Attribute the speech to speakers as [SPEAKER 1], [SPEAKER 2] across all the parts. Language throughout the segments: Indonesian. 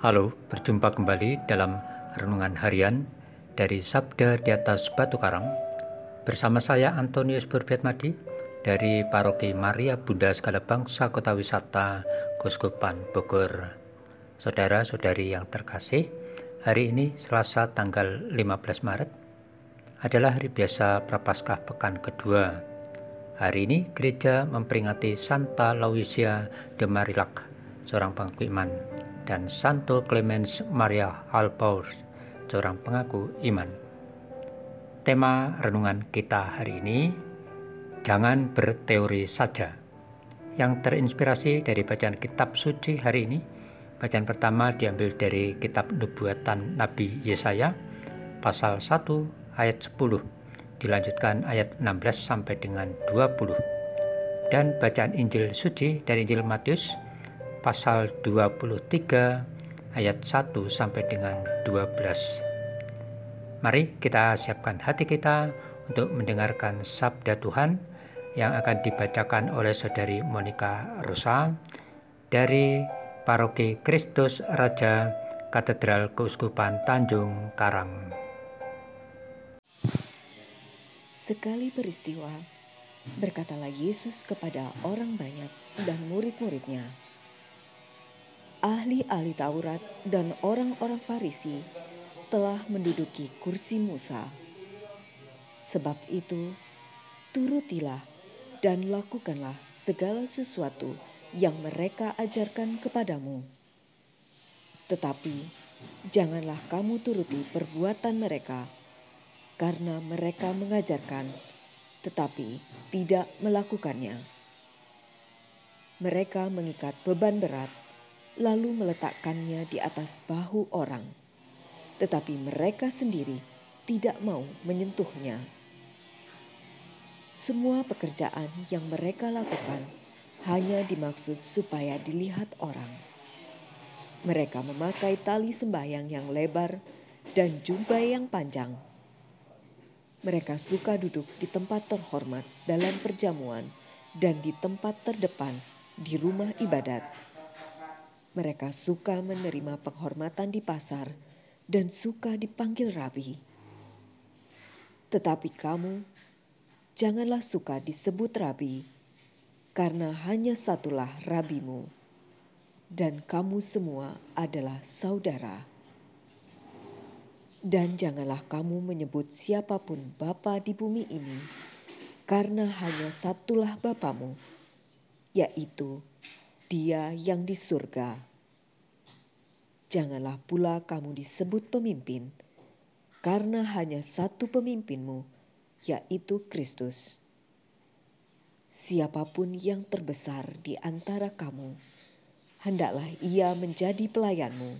[SPEAKER 1] Halo, berjumpa kembali dalam renungan harian dari Sabda di atas Batu Karang bersama saya Antonius Burbiatmadi dari Paroki Maria Bunda Segala Bangsa Kota Wisata Kuskupan Bogor. Saudara-saudari yang terkasih, hari ini Selasa tanggal 15 Maret adalah hari biasa Prapaskah pekan kedua. Hari ini gereja memperingati Santa Lauisia de Marillac, seorang pengakui iman dan Santo Clemens Maria Halpaus, seorang pengaku iman. Tema renungan kita hari ini, jangan berteori saja. Yang terinspirasi dari bacaan kitab suci hari ini, bacaan pertama diambil dari kitab Nubuatan Nabi Yesaya, pasal 1 ayat 10, dilanjutkan ayat 16 sampai dengan 20. Dan bacaan Injil suci dari Injil Matius, pasal 23 ayat 1 sampai dengan 12. Mari kita siapkan hati kita untuk mendengarkan sabda Tuhan yang akan dibacakan oleh saudari Monica Rosa dari Paroki Kristus Raja Katedral Keuskupan Tanjung Karang.
[SPEAKER 2] Sekali peristiwa, berkatalah Yesus kepada orang banyak dan murid-muridnya, ahli-ahli Taurat dan orang-orang Farisi telah menduduki kursi Musa. Sebab itu, turutilah dan lakukanlah segala sesuatu yang mereka ajarkan kepadamu. Tetapi janganlah kamu turuti perbuatan mereka, karena mereka mengajarkan tetapi tidak melakukannya. Mereka mengikat beban berat lalu meletakkannya di atas bahu orang, tetapi mereka sendiri tidak mau menyentuhnya. Semua pekerjaan yang mereka lakukan hanya dimaksud supaya dilihat orang. Mereka memakai tali sembahyang yang lebar dan jubah yang panjang. Mereka suka duduk di tempat terhormat dalam perjamuan dan di tempat terdepan di rumah ibadat mereka suka menerima penghormatan di pasar dan suka dipanggil rabi. Tetapi kamu janganlah suka disebut rabi, karena hanya satulah rabimu, dan kamu semua adalah saudara. Dan janganlah kamu menyebut siapa pun bapa di bumi ini, karena hanya satulah bapamu, yaitu dia yang di surga. Janganlah pula kamu disebut pemimpin, karena hanya satu pemimpinmu, yaitu Kristus. Siapa pun yang terbesar di antara kamu, hendaklah ia menjadi pelayanmu.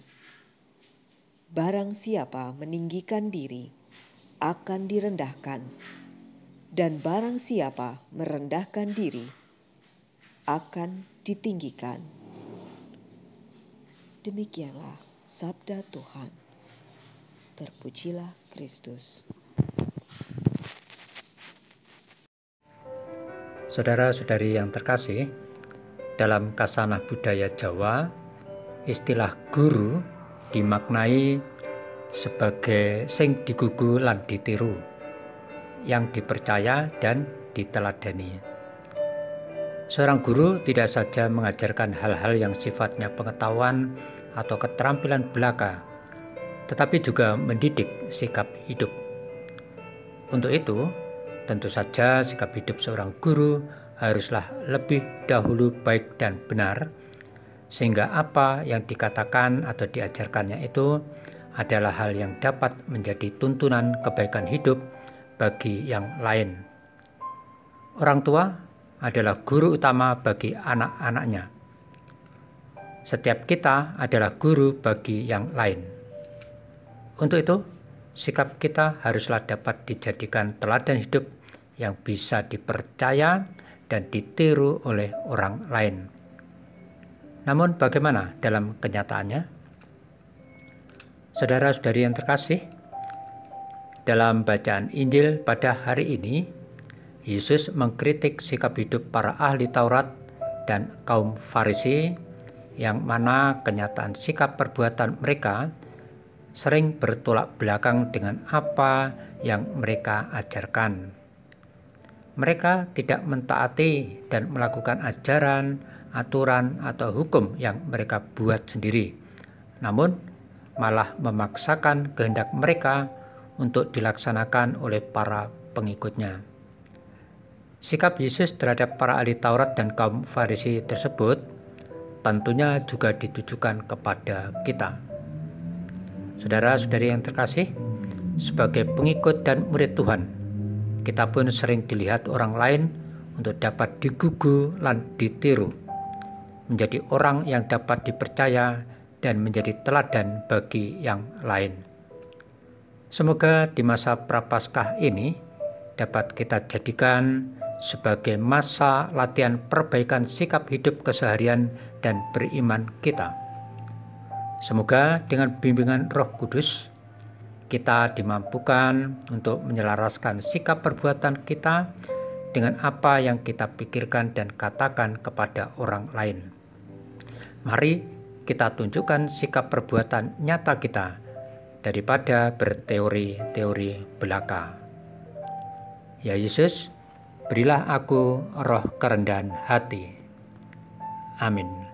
[SPEAKER 2] Barang siapa meninggikan diri, akan direndahkan, dan barang siapa merendahkan diri, akan ditinggikan. Demikianlah sabda Tuhan. Terpujilah Kristus.
[SPEAKER 1] Saudara-saudari yang terkasih, dalam kasanah budaya Jawa, istilah guru dimaknai sebagai sing digugu lan ditiru, yang dipercaya dan diteladani. Seorang guru tidak saja mengajarkan hal-hal yang sifatnya pengetahuan atau keterampilan belaka, tetapi juga mendidik sikap hidup. Untuk itu, tentu saja sikap hidup seorang guru haruslah lebih dahulu baik dan benar, sehingga apa yang dikatakan atau diajarkannya itu adalah hal yang dapat menjadi tuntunan kebaikan hidup bagi yang lain. Orang tua adalah guru utama bagi anak-anaknya. Setiap kita adalah guru bagi yang lain. Untuk itu, sikap kita haruslah dapat dijadikan teladan hidup yang bisa dipercaya dan ditiru oleh orang lain. Namun, bagaimana dalam kenyataannya? Saudara-saudari yang terkasih, dalam bacaan Injil pada hari ini, Yesus mengkritik sikap hidup para ahli Taurat dan kaum Farisi yang mana kenyataan sikap perbuatan mereka sering bertolak belakang dengan apa yang mereka ajarkan. Mereka tidak mentaati dan melakukan ajaran, aturan, atau hukum yang mereka buat sendiri, namun malah memaksakan kehendak mereka untuk dilaksanakan oleh para pengikutnya. Sikap Yesus terhadap para ahli Taurat dan kaum Farisi tersebut tentunya juga ditujukan kepada kita. Saudara-saudari yang terkasih, sebagai pengikut dan murid Tuhan, kita pun sering dilihat orang lain untuk dapat digugu dan ditiru, menjadi orang yang dapat dipercaya dan menjadi teladan bagi yang lain. Semoga di masa prapaskah ini dapat kita jadikan sebagai masa latihan perbaikan sikap hidup keseharian dan beriman kita. Semoga dengan bimbingan Roh Kudus, kita dimampukan untuk menyelaraskan sikap perbuatan kita dengan apa yang kita pikirkan dan katakan kepada orang lain. Mari kita tunjukkan sikap perbuatan nyata kita daripada berteori-teori belaka. Ya Yesus, berilah aku roh kerendahan hati. Amin.